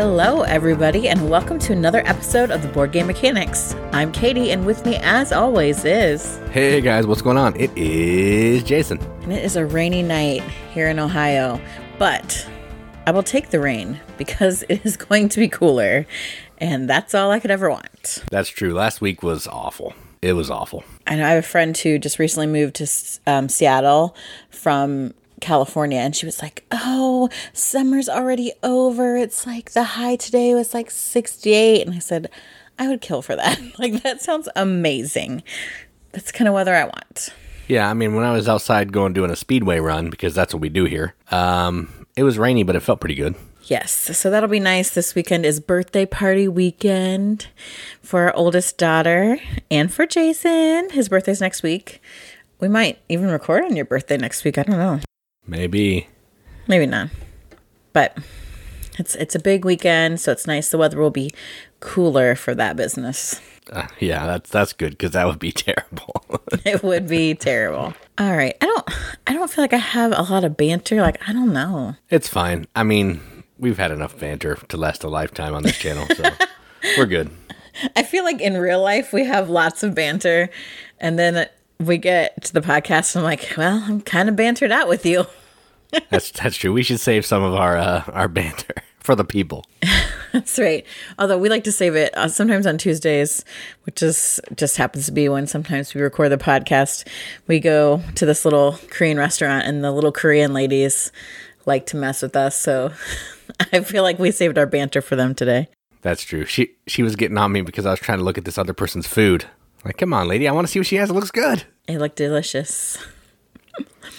Hello, everybody, and welcome to another episode of the Board Game Mechanics. I'm Katie, and with me, as always, is. Hey guys, what's going on? It is Jason. And it is a rainy night here in Ohio, but I will take the rain because it is going to be cooler, and that's all I could ever want. That's true. Last week was awful. It was awful. I know I have a friend who just recently moved to um, Seattle from California and she was like, "Oh, summer's already over. It's like the high today was like 68." And I said, "I would kill for that. like that sounds amazing. That's kind of weather I want." Yeah, I mean, when I was outside going doing a speedway run because that's what we do here. Um, it was rainy, but it felt pretty good. Yes, so that'll be nice. This weekend is birthday party weekend for our oldest daughter and for Jason. His birthday's next week. We might even record on your birthday next week. I don't know. Maybe. Maybe not. But it's it's a big weekend, so it's nice. The weather will be cooler for that business. Uh, yeah, that's that's good because that would be terrible. it would be terrible. All right, I don't I don't feel like I have a lot of banter. Like I don't know. It's fine. I mean, we've had enough banter to last a lifetime on this channel, so we're good. I feel like in real life we have lots of banter, and then we get to the podcast. And I'm like, well, I'm kind of bantered out with you. that's that's true. We should save some of our uh, our banter for the people. that's right. Although we like to save it uh, sometimes on Tuesdays, which is just happens to be when sometimes we record the podcast. We go to this little Korean restaurant, and the little Korean ladies like to mess with us. So I feel like we saved our banter for them today. That's true. She she was getting on me because I was trying to look at this other person's food. Like, come on, lady, I want to see what she has. It looks good. It looked delicious.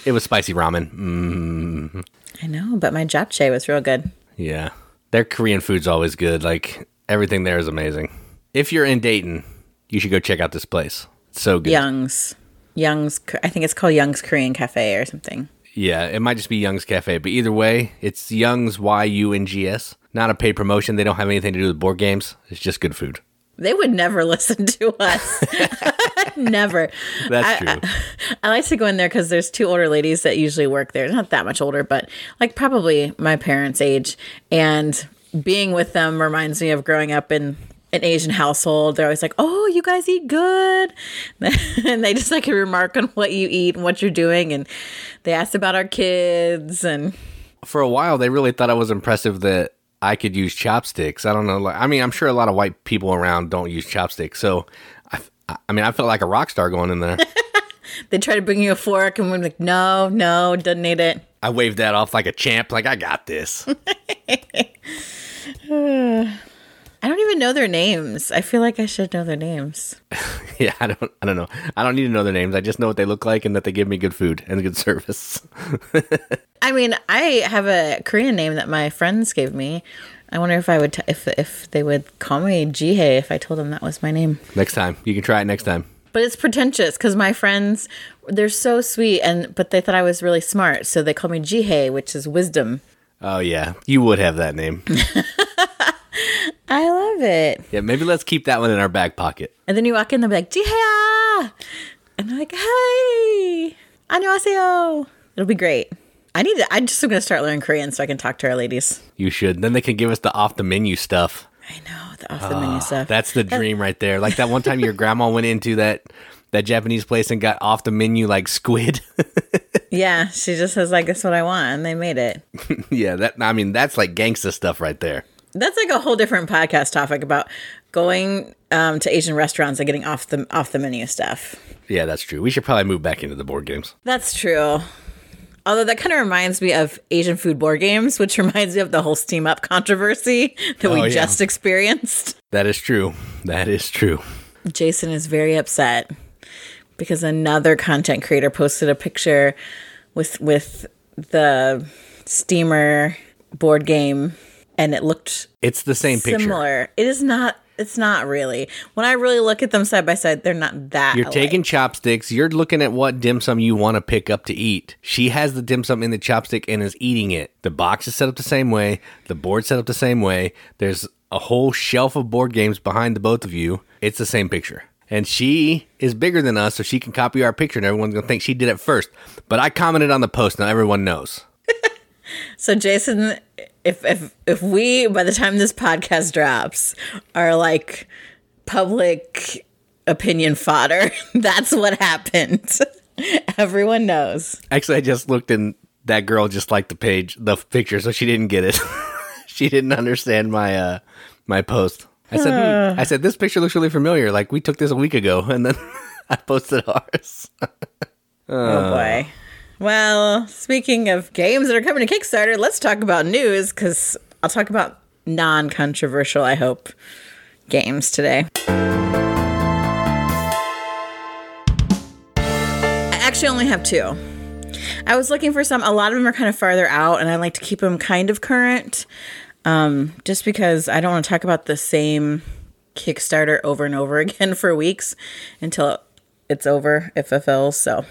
it was spicy ramen. Mm. I know, but my japchae was real good. Yeah, their Korean food's always good. Like everything there is amazing. If you're in Dayton, you should go check out this place. It's so good. Young's, Young's. I think it's called Young's Korean Cafe or something. Yeah, it might just be Young's Cafe, but either way, it's Young's Y U N G S. Not a paid promotion. They don't have anything to do with board games. It's just good food. They would never listen to us. never. That's true. I, I, I, like to go in there because there's two older ladies that usually work there. Not that much older, but like probably my parents' age. And being with them reminds me of growing up in an Asian household. They're always like, "Oh, you guys eat good," and they just like a remark on what you eat and what you're doing, and they asked about our kids and. For a while, they really thought I was impressive that I could use chopsticks. I don't know. Like, I mean, I'm sure a lot of white people around don't use chopsticks. So, I, I mean, I felt like a rock star going in there. they try to bring you a fork, and we're like, no, no, doesn't need it. I waved that off like a champ. Like, I got this. I don't even know their names. I feel like I should know their names. yeah, I don't I don't know. I don't need to know their names. I just know what they look like and that they give me good food and good service. I mean, I have a Korean name that my friends gave me. I wonder if I would t- if if they would call me Jihei if I told them that was my name. Next time. You can try it next time. But it's pretentious cuz my friends they're so sweet and but they thought I was really smart, so they call me Jihei, which is wisdom. Oh yeah, you would have that name. I love it. Yeah, maybe let's keep that one in our back pocket. And then you walk in, they'll be like, Jihea! And they're like, hey, 안녕하세요. It'll be great. I need to, I'm just going to start learning Korean so I can talk to our ladies. You should. Then they can give us the off the menu stuff. I know, the off the oh, menu stuff. That's the dream right there. Like that one time your grandma went into that that Japanese place and got off the menu like squid. yeah, she just says like, "That's what I want," and they made it. yeah, that I mean that's like gangsta stuff right there that's like a whole different podcast topic about going um, to Asian restaurants and getting off the off the menu stuff. Yeah, that's true. We should probably move back into the board games. That's true. Although that kind of reminds me of Asian food board games, which reminds me of the whole Steam Up controversy that oh, we yeah. just experienced. That is true. That is true. Jason is very upset because another content creator posted a picture with with the steamer board game and it looked it's the same similar. picture. It is not it's not really. When I really look at them side by side, they're not that. You're alike. taking chopsticks. You're looking at what dim sum you want to pick up to eat. She has the dim sum in the chopstick and is eating it. The box is set up the same way. The board set up the same way. There's a whole shelf of board games behind the both of you. It's the same picture. And she is bigger than us, so she can copy our picture, and everyone's gonna think she did it first. But I commented on the post, now everyone knows. so Jason if if if we by the time this podcast drops are like public opinion fodder, that's what happened. Everyone knows. Actually, I just looked and that girl just liked the page, the picture, so she didn't get it. she didn't understand my uh my post. I said, hmm. I said this picture looks really familiar. Like we took this a week ago, and then I posted ours. oh boy. Well, speaking of games that are coming to Kickstarter, let's talk about news because I'll talk about non controversial, I hope, games today. I actually only have two. I was looking for some. A lot of them are kind of farther out, and I like to keep them kind of current, um, just because I don't want to talk about the same Kickstarter over and over again for weeks until it's over if it fails. So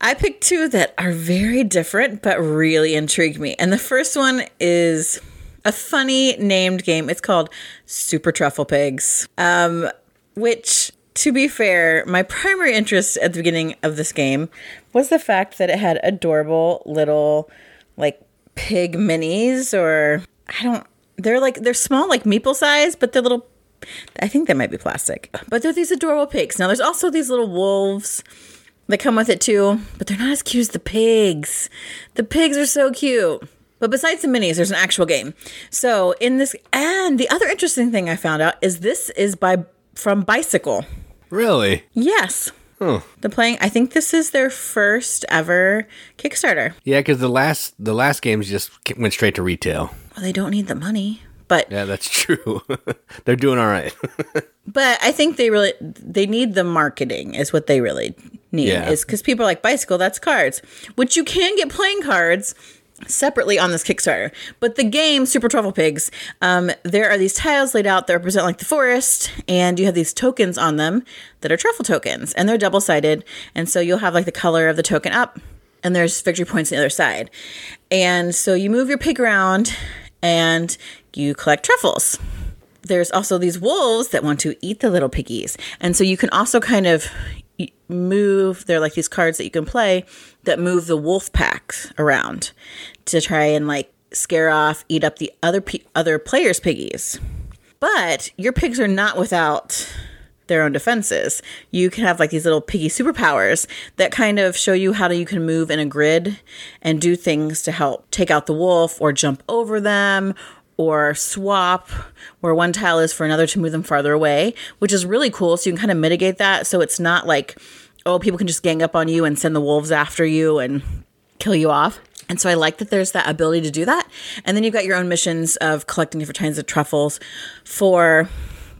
I picked two that are very different but really intrigued me. And the first one is a funny named game. It's called Super Truffle Pigs, um, which to be fair, my primary interest at the beginning of this game was the fact that it had adorable little like pig minis or I don't they're like they're small like meeple size, but they're little I think they might be plastic. But they're these adorable pigs. Now there's also these little wolves that come with it too, but they're not as cute as the pigs. The pigs are so cute. But besides the minis, there's an actual game. So in this and the other interesting thing I found out is this is by from Bicycle. Really? Yes. Huh. The playing. I think this is their first ever Kickstarter. Yeah, because the last the last games just went straight to retail. Well, they don't need the money, but yeah, that's true. They're doing all right. but I think they really they need the marketing is what they really need. Yeah. Is because people are like bicycle. That's cards, which you can get playing cards separately on this Kickstarter. But the game, Super Truffle Pigs, um, there are these tiles laid out that represent like the forest, and you have these tokens on them that are truffle tokens, and they're double sided. And so you'll have like the color of the token up, and there's victory points on the other side. And so you move your pig around and you collect truffles. There's also these wolves that want to eat the little piggies. And so you can also kind of move they're like these cards that you can play that move the wolf packs around to try and like scare off eat up the other pe- other players piggies. But your pigs are not without their own defenses. You can have like these little piggy superpowers that kind of show you how to, you can move in a grid and do things to help take out the wolf or jump over them or swap where one tile is for another to move them farther away, which is really cool. So you can kind of mitigate that. So it's not like, oh, people can just gang up on you and send the wolves after you and kill you off. And so I like that there's that ability to do that. And then you've got your own missions of collecting different kinds of truffles for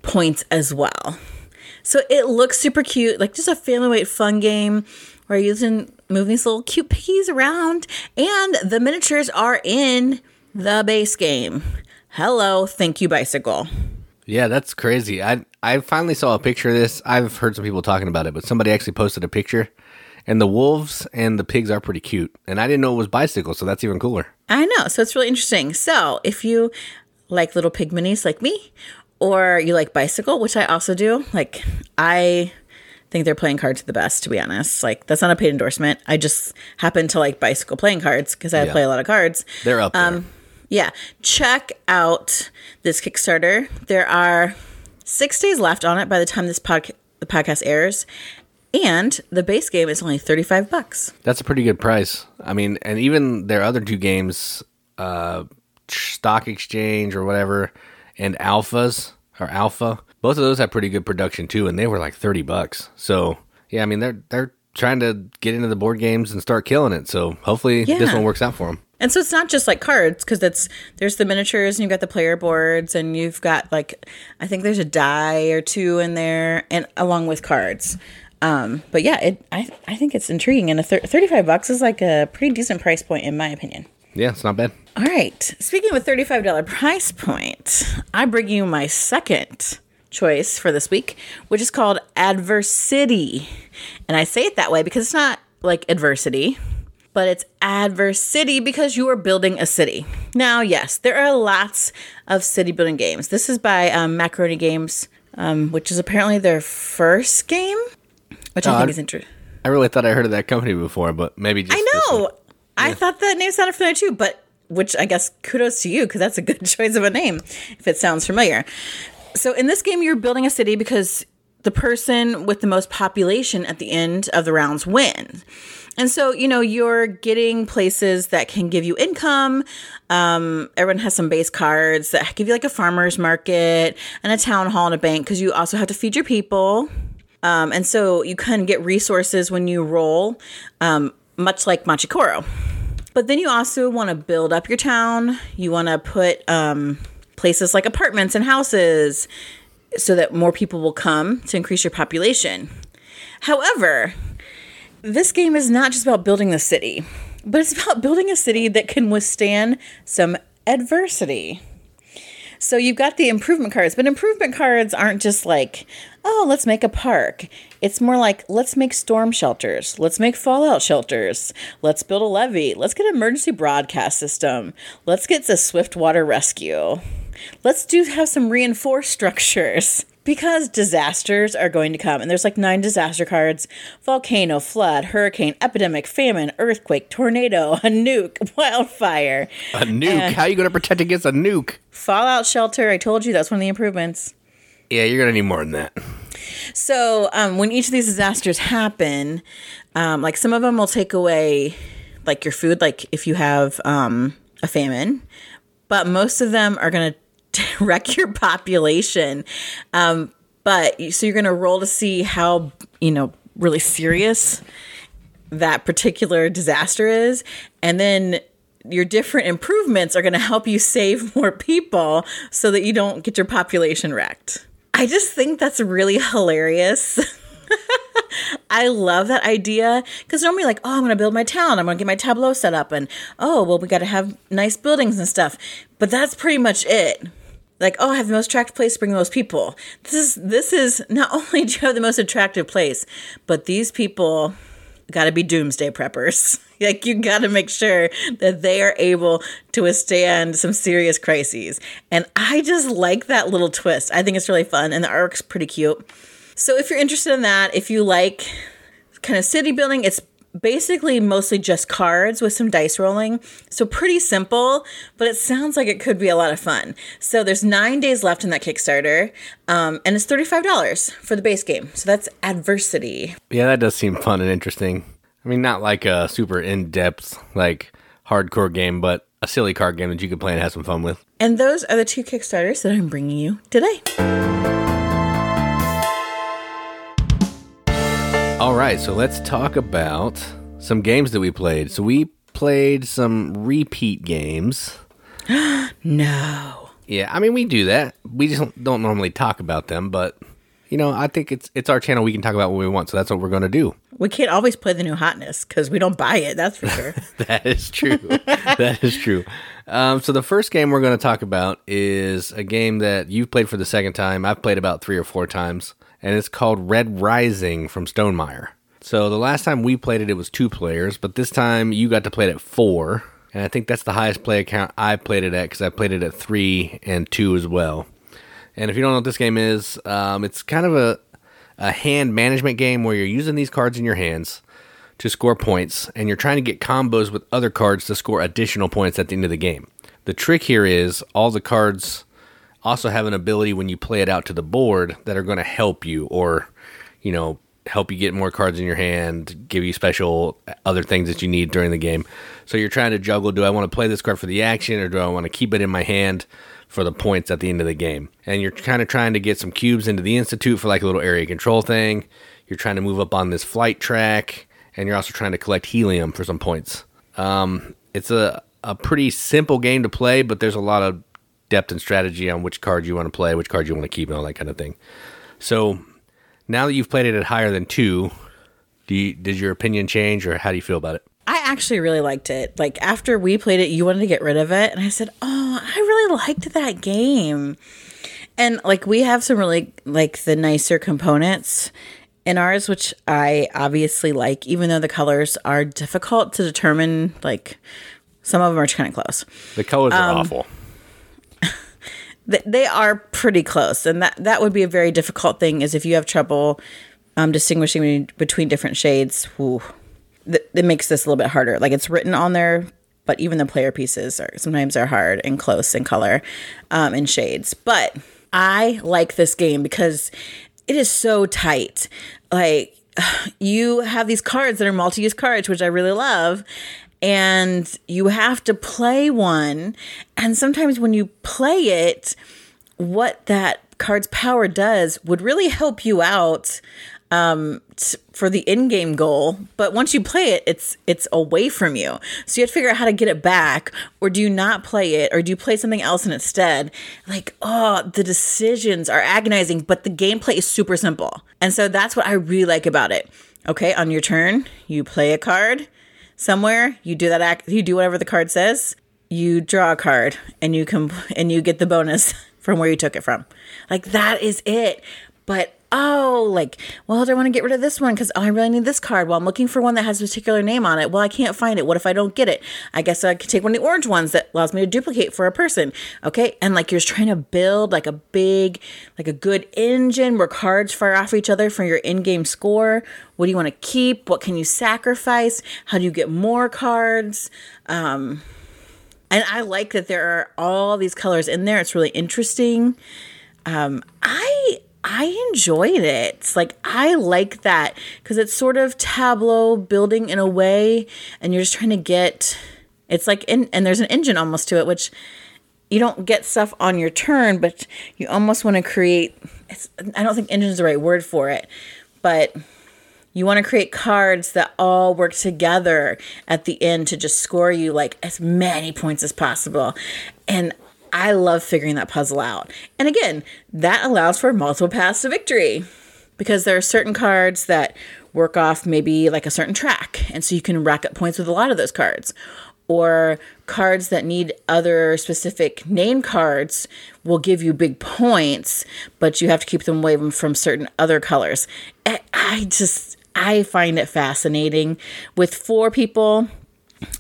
points as well. So it looks super cute, like just a family weight fun game where you're using moving these little cute piggies around, and the miniatures are in the base game. Hello, thank you, bicycle. Yeah, that's crazy. I I finally saw a picture of this. I've heard some people talking about it, but somebody actually posted a picture, and the wolves and the pigs are pretty cute. And I didn't know it was bicycle, so that's even cooler. I know, so it's really interesting. So if you like little pig minis like me, or you like bicycle, which I also do, like I think they're playing cards the best, to be honest. Like that's not a paid endorsement. I just happen to like bicycle playing cards because I yeah. play a lot of cards. They're up there. Um, yeah, check out this Kickstarter. There are six days left on it by the time this pod- the podcast airs, and the base game is only thirty five bucks. That's a pretty good price. I mean, and even their other two games, uh, Stock Exchange or whatever, and Alphas or Alpha, both of those have pretty good production too, and they were like thirty bucks. So yeah, I mean they're they're trying to get into the board games and start killing it. So hopefully yeah. this one works out for them. And so it's not just like cards because that's there's the miniatures and you've got the player boards and you've got like I think there's a die or two in there and along with cards. Um, but yeah, it I I think it's intriguing and a thir- 35 bucks is like a pretty decent price point in my opinion. Yeah, it's not bad. All right. Speaking of a $35 price point, I bring you my second choice for this week, which is called Adversity. And I say it that way because it's not like adversity, but it's Adversity because you are building a city. Now, yes, there are lots of city building games. This is by um, Macaroni Games, um, which is apparently their first game, which I think is interesting. I really thought I heard of that company before, but maybe just I know. I thought that name sounded familiar too, but which I guess kudos to you because that's a good choice of a name if it sounds familiar. So in this game, you're building a city because the person with the most population at the end of the rounds wins. And so, you know, you're getting places that can give you income. Um, everyone has some base cards that give you like a farmer's market and a town hall and a bank because you also have to feed your people. Um, and so you kind of get resources when you roll, um, much like Machi Koro. But then you also want to build up your town. You want to put um, places like apartments and houses so that more people will come to increase your population. However, this game is not just about building the city, but it's about building a city that can withstand some adversity. So you've got the improvement cards, but improvement cards aren't just like, oh, let's make a park. It's more like, let's make storm shelters. Let's make fallout shelters. Let's build a levee. Let's get an emergency broadcast system. Let's get the swift water rescue. Let's do have some reinforced structures because disasters are going to come. And there's like nine disaster cards volcano, flood, hurricane, epidemic, famine, earthquake, tornado, a nuke, wildfire. A nuke? How are you going to protect against a nuke? Fallout shelter. I told you that's one of the improvements. Yeah, you're going to need more than that. So um, when each of these disasters happen, um, like some of them will take away like your food, like if you have um, a famine, but most of them are going to wreck your population. Um, but so you're going to roll to see how, you know, really serious that particular disaster is. And then your different improvements are going to help you save more people so that you don't get your population wrecked. I just think that's really hilarious. I love that idea because normally, like, oh, I'm going to build my town. I'm going to get my tableau set up, and oh, well, we got to have nice buildings and stuff. But that's pretty much it like oh i have the most attractive place to bring the most people. This is this is not only do you have the most attractive place but these people got to be doomsday preppers. Like you got to make sure that they are able to withstand some serious crises. And i just like that little twist. I think it's really fun and the arc's pretty cute. So if you're interested in that if you like kind of city building it's basically mostly just cards with some dice rolling. So pretty simple, but it sounds like it could be a lot of fun. So there's nine days left in that Kickstarter, um, and it's $35 for the base game. So that's Adversity. Yeah, that does seem fun and interesting. I mean, not like a super in depth, like hardcore game, but a silly card game that you could play and have some fun with. And those are the two Kickstarters that I'm bringing you today. All right, so let's talk about some games that we played. So we played some repeat games. no. Yeah, I mean we do that. We just don't normally talk about them, but you know, I think it's it's our channel. We can talk about what we want, so that's what we're going to do. We can't always play the new hotness because we don't buy it. That's for sure. that is true. that is true. Um, so the first game we're going to talk about is a game that you've played for the second time. I've played about three or four times and it's called Red Rising from Stonemaier. So the last time we played it, it was two players, but this time you got to play it at four, and I think that's the highest play account I played it at because I played it at three and two as well. And if you don't know what this game is, um, it's kind of a a hand management game where you're using these cards in your hands to score points, and you're trying to get combos with other cards to score additional points at the end of the game. The trick here is all the cards also have an ability when you play it out to the board that are going to help you or, you know, help you get more cards in your hand, give you special other things that you need during the game. So you're trying to juggle do I want to play this card for the action or do I want to keep it in my hand for the points at the end of the game? And you're kind of trying to get some cubes into the institute for like a little area control thing. You're trying to move up on this flight track and you're also trying to collect helium for some points. Um, it's a a pretty simple game to play, but there's a lot of depth and strategy on which card you want to play, which card you want to keep, and all that kind of thing. So now that you've played it at higher than two, do you, did your opinion change, or how do you feel about it? I actually really liked it. Like after we played it, you wanted to get rid of it, and I said, "Oh, I really liked that game." And like we have some really like the nicer components in ours, which I obviously like, even though the colors are difficult to determine. Like some of them are kind of close. The colors are um, awful they are pretty close, and that that would be a very difficult thing. Is if you have trouble um, distinguishing between different shades, whew, th- it makes this a little bit harder. Like it's written on there but even the player pieces are sometimes are hard and close in color um, and shades. But I like this game because it is so tight. Like you have these cards that are multi-use cards, which I really love. And you have to play one. And sometimes when you play it, what that card's power does would really help you out um, t- for the in-game goal. But once you play it, it's it's away from you. So you have to figure out how to get it back, or do you not play it, or do you play something else instead? Like, oh, the decisions are agonizing, but the gameplay is super simple, and so that's what I really like about it. Okay, on your turn, you play a card somewhere. You do that. Act, you do whatever the card says. You draw a card, and you can and you get the bonus from where you took it from. Like that is it. But oh, like, well, do I want to get rid of this one because oh, I really need this card? Well, I'm looking for one that has a particular name on it. Well, I can't find it. What if I don't get it? I guess I could take one of the orange ones that allows me to duplicate for a person. Okay. And like you're just trying to build like a big, like a good engine where cards fire off each other for your in game score. What do you want to keep? What can you sacrifice? How do you get more cards? Um, and I like that there are all these colors in there. It's really interesting. Um, I I enjoyed it. It's like I like that because it's sort of tableau building in a way, and you're just trying to get. It's like in, and there's an engine almost to it, which you don't get stuff on your turn, but you almost want to create. It's, I don't think engine is the right word for it, but you want to create cards that all work together at the end to just score you like as many points as possible. And I love figuring that puzzle out. And again, that allows for multiple paths to victory because there are certain cards that work off maybe like a certain track. And so you can rack up points with a lot of those cards. Or cards that need other specific name cards will give you big points, but you have to keep them away from certain other colors. I just, I find it fascinating. With four people,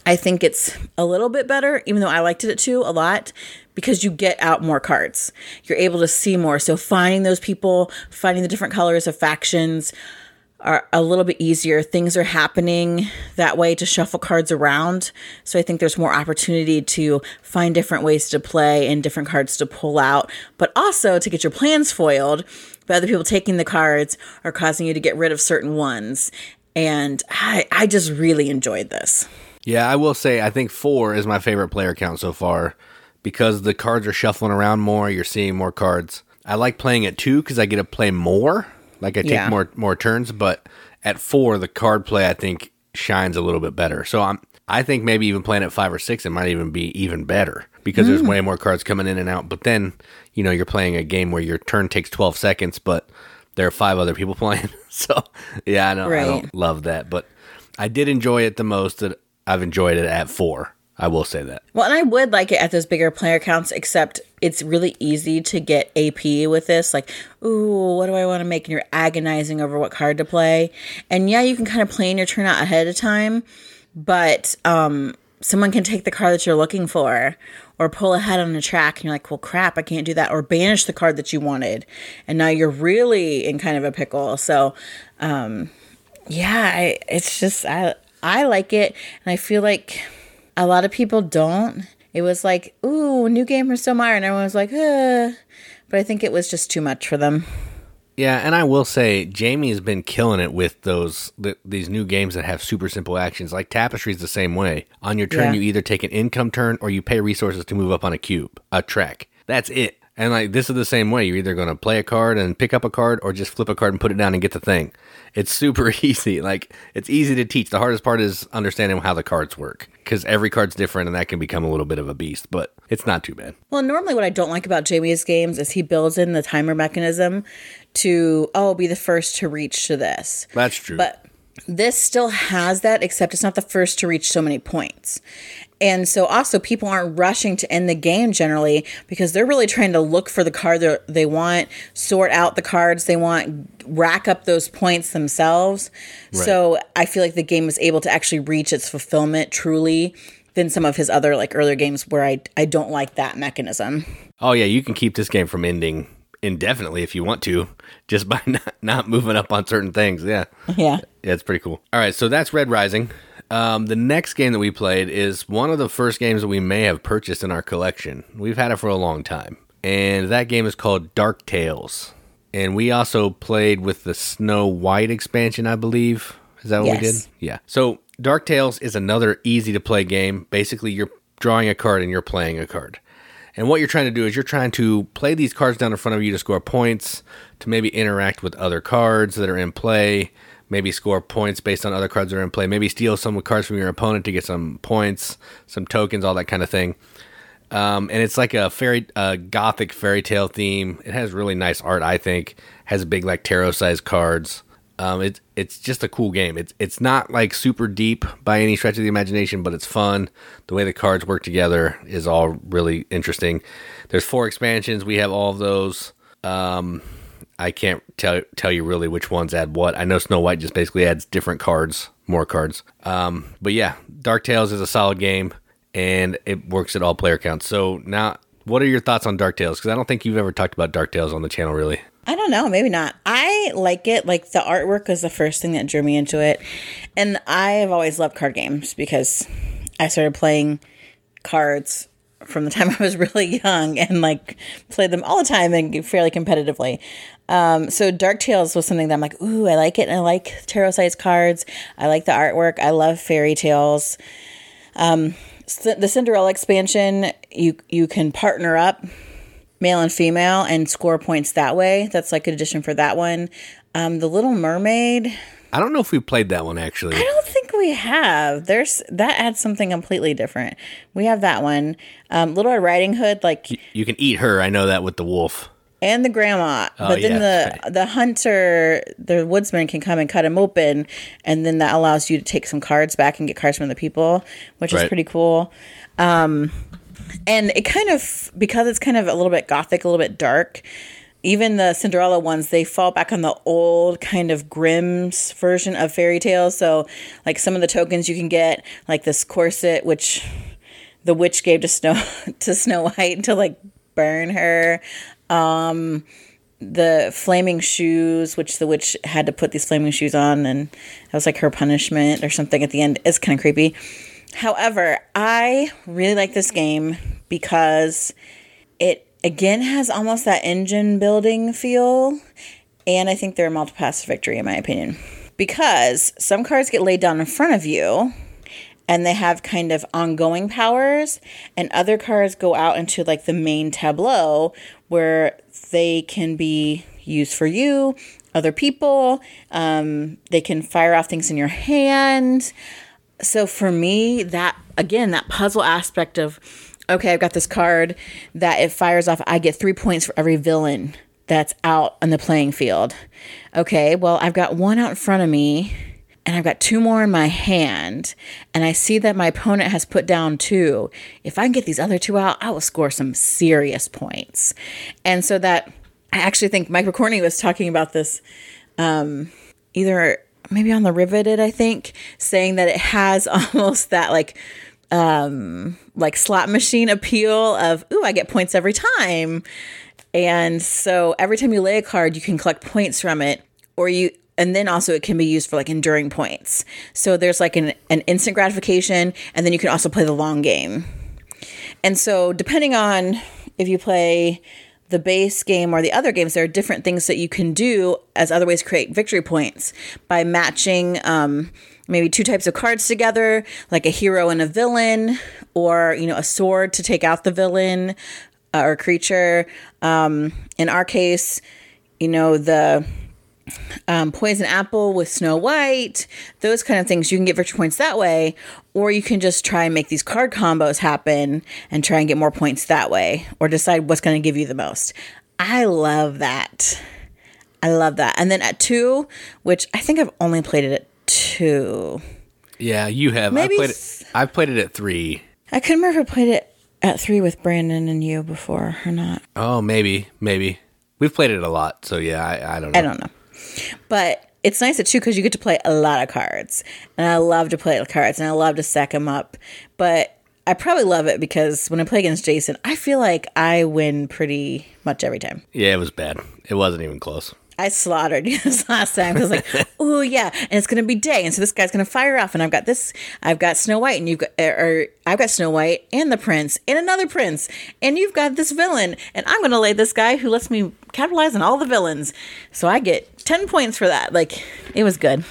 I think it's a little bit better, even though I liked it too a lot because you get out more cards. You're able to see more. So finding those people, finding the different colors of factions are a little bit easier. Things are happening that way to shuffle cards around. So I think there's more opportunity to find different ways to play and different cards to pull out, but also to get your plans foiled by other people taking the cards or causing you to get rid of certain ones. And I, I just really enjoyed this. Yeah, I will say I think four is my favorite player count so far because the cards are shuffling around more. You're seeing more cards. I like playing at two because I get to play more. Like I take yeah. more more turns, but at four, the card play I think shines a little bit better. So I'm I think maybe even playing at five or six, it might even be even better because mm. there's way more cards coming in and out. But then you know you're playing a game where your turn takes 12 seconds, but there are five other people playing. so yeah, I don't, right. I don't love that, but I did enjoy it the most. That I've enjoyed it at four. I will say that. Well, and I would like it at those bigger player counts, except it's really easy to get AP with this. Like, ooh, what do I want to make? And you're agonizing over what card to play. And yeah, you can kind of plan your turn out ahead of time, but um, someone can take the card that you're looking for or pull ahead on a track and you're like, well, crap, I can't do that. Or banish the card that you wanted. And now you're really in kind of a pickle. So, um, yeah, I, it's just, I, I like it. And I feel like a lot of people don't. It was like, ooh, new game for Stonemaier, and everyone was like, uh. But I think it was just too much for them. Yeah, and I will say Jamey has been killing it with those the, these new games that have super simple actions. Like Tapestry is the same way. On your turn, yeah. you either take an income turn or you pay resources to move up on a cube, a track. That's it. And like this is the same way. You're either going to play a card and pick up a card, or just flip a card and put it down and get the thing. It's super easy. Like it's easy to teach. The hardest part is understanding how the cards work because every card's different, and that can become a little bit of a beast. But it's not too bad. Well, normally what I don't like about Jamey's games is he builds in the timer mechanism to oh be the first to reach to this. That's true. But this still has that, except it's not the first to reach so many points. And so also people aren't rushing to end the game generally because they're really trying to look for the card they want, sort out the cards they want, rack up those points themselves. Right. So I feel like the game was able to actually reach its fulfillment truly than some of his other like earlier games where I I don't like that mechanism. Oh yeah, you can keep this game from ending indefinitely if you want to, just by not, not moving up on certain things. Yeah. Yeah. Yeah, it's pretty cool. All right, so that's Red Rising. Um, the next game that we played is one of the first games that we may have purchased in our collection. We've had it for a long time. And that game is called Dark Tales. And we also played with the Snow White expansion, I believe. Is that what we did? Yeah. So Dark Tales is another easy to play game. Basically, you're drawing a card and you're playing a card. And what you're trying to do is you're trying to play these cards down in front of you to score points, to maybe interact with other cards that are in play, maybe score points based on other cards that are in play, maybe steal some cards from your opponent to get some points, some tokens, all that kind of thing. Um, and it's like a fairy, gothic fairy tale theme. It has really nice art, I think. Has big like tarot sized cards. Um, it's it's just a cool game. It's it's not like super deep by any stretch of the imagination, but it's fun. The way the cards work together is all really interesting. There's four expansions. We have all of those. Um, I can't tell tell you really which ones add what. I know Snow White just basically adds different cards, more cards. Um, but yeah, Dark Tales is a solid game, and it works at all player counts. So now, what are your thoughts on Dark Tales? Because I don't think you've ever talked about Dark Tales on the channel, really. I don't know, maybe not. I like it. Like the artwork was the first thing that drew me into it. And I've always loved card games because I started playing cards from the time I was really young and like played them all the time and fairly competitively. Um, so Dark Tales was something that I'm like, ooh, I like it. And I like tarot sized cards. I like the artwork. I love fairy tales. Um, the Cinderella expansion, you you can partner up male and female and score points that way. That's like an addition for that one. Um, the Little Mermaid, I don't know if we played that one actually. I don't think we have. There's that adds something completely different. We have that one. Um, Little Red Riding Hood, like You can eat her. I know that with the wolf. and the grandma, but then yeah, the that's the hunter, the woodsman can come and cut him open, and then that allows you to take some cards back and get cards from the people, which is pretty cool. Um, and it kind of because it's kind of a little bit gothic, a little bit dark. Even the Cinderella ones, they fall back on the old kind of Grimm's version of fairy tales. So, like some of the tokens you can get, like this corset, which the witch gave to Snow to Snow White to like burn her. Um, the flaming shoes, which the witch had to put these flaming shoes on, and that was like her punishment or something at the end. It's kind of creepy. However, I really like this game because it again has almost that engine building feel, and I think they're a multipass victory in my opinion. Because some cards get laid down in front of you, and they have kind of ongoing powers and other cards go out into like the main tableau where they can be used for you other people um, they can fire off things in your hand so for me that again that puzzle aspect of okay i've got this card that it fires off i get three points for every villain that's out on the playing field okay well i've got one out in front of me and I've got two more in my hand, and I see that my opponent has put down two. If I can get these other two out, I will score some serious points. And so that I actually think Mike McCorney was talking about this um, either maybe on the Riveted, I think, saying that it has almost that like um like slot machine appeal of ooh I get points every time. And so every time you lay a card, you can collect points from it, or you, and then also it can be used for like enduring points. So there's like an, an instant gratification, and then you can also play the long game. And so depending on if you play the base game or the other games, there are different things that you can do as other ways to create victory points by matching um, maybe two types of cards together, like a hero and a villain, or you know a sword to take out the villain uh, or creature. Um, in our case, you know the um, poison apple with Snow White, those kind of things. You can get victory points that way, or you can just try and make these card combos happen and try and get more points that way, or decide what's going to give you the most. I love that. I love that. And then at two, which I think I've only played it two. Yeah, you have. Maybe I played it, I've played it at three. I couldn't remember if I played it at three with Brandon and you before or not. Oh, maybe, maybe. We've played it a lot, so yeah, I, I don't know. I don't know. But it's nice at two because you get to play a lot of cards. And I love to play cards and I love to stack them up. But I probably love it because when I play against Jason, I feel like I win pretty much every time. Yeah, it was bad. It wasn't even close. I slaughtered you this last time I was like, oh yeah, and it's gonna be day, and so this guy's gonna fire off, and I've got this, I've got Snow White, and you've got, or I've got Snow White and the prince and another prince, and you've got this villain, and I'm gonna lay this guy who lets me capitalize on all the villains, so I get ten points for that. Like, it was good.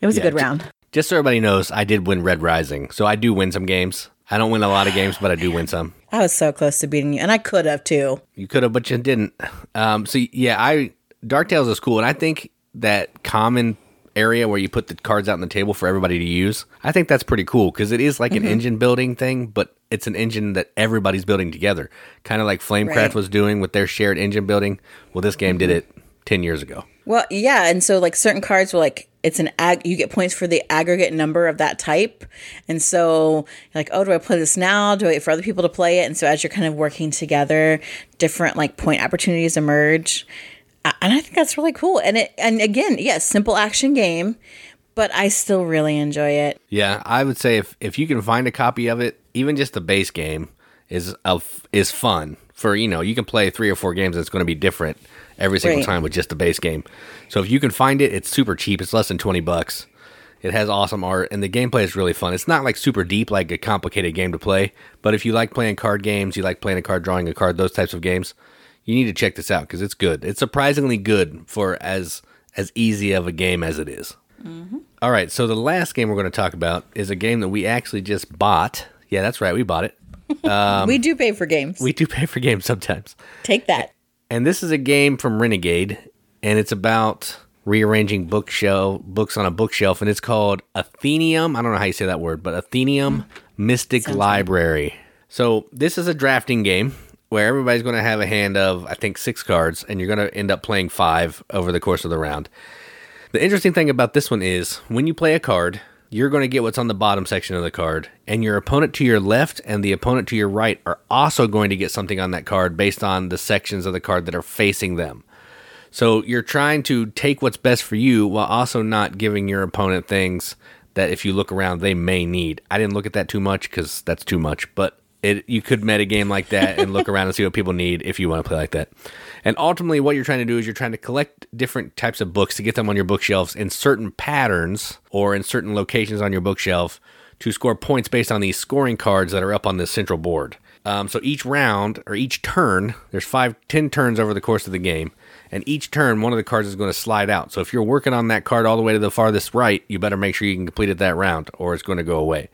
It was Yeah, a good round. Just so everybody knows, I did win Red Rising, so I do win some games. I don't win a lot of games, but I do win some. I was so close to beating you, and I could have too. You could have, but you didn't. Um, so yeah, I Dark Tales is cool, and I think that common area where you put the cards out on the table for everybody to use, I think that's pretty cool because it is like Mm-hmm. an engine building thing, but it's an engine that everybody's building together, kind of like Flamecraft Right. was doing with their shared engine building. Well, this game did it ten years ago. Well, yeah, and so like certain cards were like it's an ag you get points for the aggregate number of that type. And so you're like, oh, do I play this now? Do I wait for other people to play it? And so as you're kind of working together, different like point opportunities emerge. And I think that's really cool. And it and again, yes, simple action game, but I still really enjoy it. Yeah, I would say if if you can find a copy of it, even just the base game is of is fun for you know you can play three or four games. And it's going to be different every single Right. time with just the base game. So if you can find it, it's super cheap. It's less than twenty bucks. It has awesome art and the gameplay is really fun. It's not like super deep, like a complicated game to play. But if you like playing card games, you like playing a card, drawing a card, those types of games, you need to check this out because it's good. It's surprisingly good for as as easy of a game as it is. Mm-hmm. All right, so the last game we're going to talk about is a game that we actually just bought. Yeah, that's right, we bought it. Um, we do pay for games. We do pay for games sometimes. Take that. And this is a game from Renegade, and it's about rearranging bookshelf books on a bookshelf, and it's called Atheneum. I don't know how you say that word, but Atheneum Mystic Library. So this is a drafting game where everybody's going to have a hand of I think six cards, and you're going to end up playing five over the course of the round. The interesting thing about this one is when you play a card, you're going to get what's on the bottom section of the card, and your opponent to your left and the opponent to your right are also going to get something on that card based on the sections of the card that are facing them. So you're trying to take what's best for you while also not giving your opponent things that if you look around they may need. I didn't look at that too much because that's too much, but it you could meta game like that and look around and see what people need if you want to play like that. And ultimately, what you're trying to do is you're trying to collect different types of books to get them on your bookshelves in certain patterns or in certain locations on your bookshelf to score points based on these scoring cards that are up on this central board. Um, so each round or each turn, there's five, ten turns over the course of the game, and each turn one of the cards is going to slide out. So if you're working on that card all the way to the farthest right, you better make sure you can complete it that round, or it's going to go away.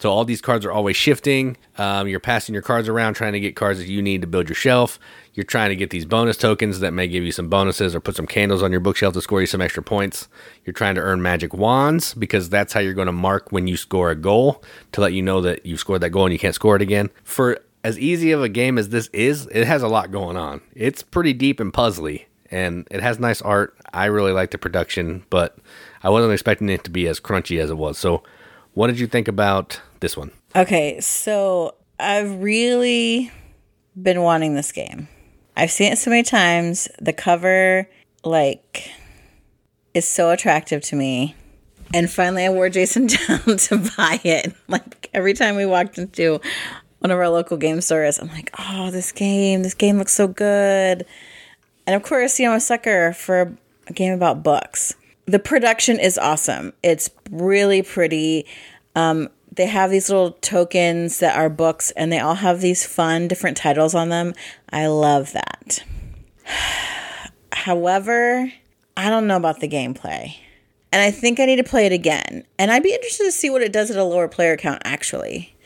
So all these cards are always shifting. Um, you're passing your cards around, trying to get cards that you need to build your shelf. You're trying to get these bonus tokens that may give you some bonuses or put some candles on your bookshelf to score you some extra points. You're trying to earn magic wands because that's how you're going to mark when you score a goal to let you know that you've scored that goal and you can't score it again. For as easy of a game as this is, it has a lot going on. It's pretty deep and puzzly, and it has nice art. I really like the production, but I wasn't expecting it to be as crunchy as it was. So, what did you think about this one? Okay, so I've really been wanting this game. I've seen it so many times. The cover, like, is so attractive to me. And finally, I wore Jason down to buy it. Like, every time we walked into one of our local game stores, I'm like, oh, this game, this game looks so good. And of course, you know, I'm a sucker for a game about books. The production is awesome. It's really pretty. Um, they have these little tokens that are books, and they all have these fun different titles on them. I love that. However, I don't know about the gameplay. And I think I need to play it again. And I'd be interested to see what it does at a lower player count, actually.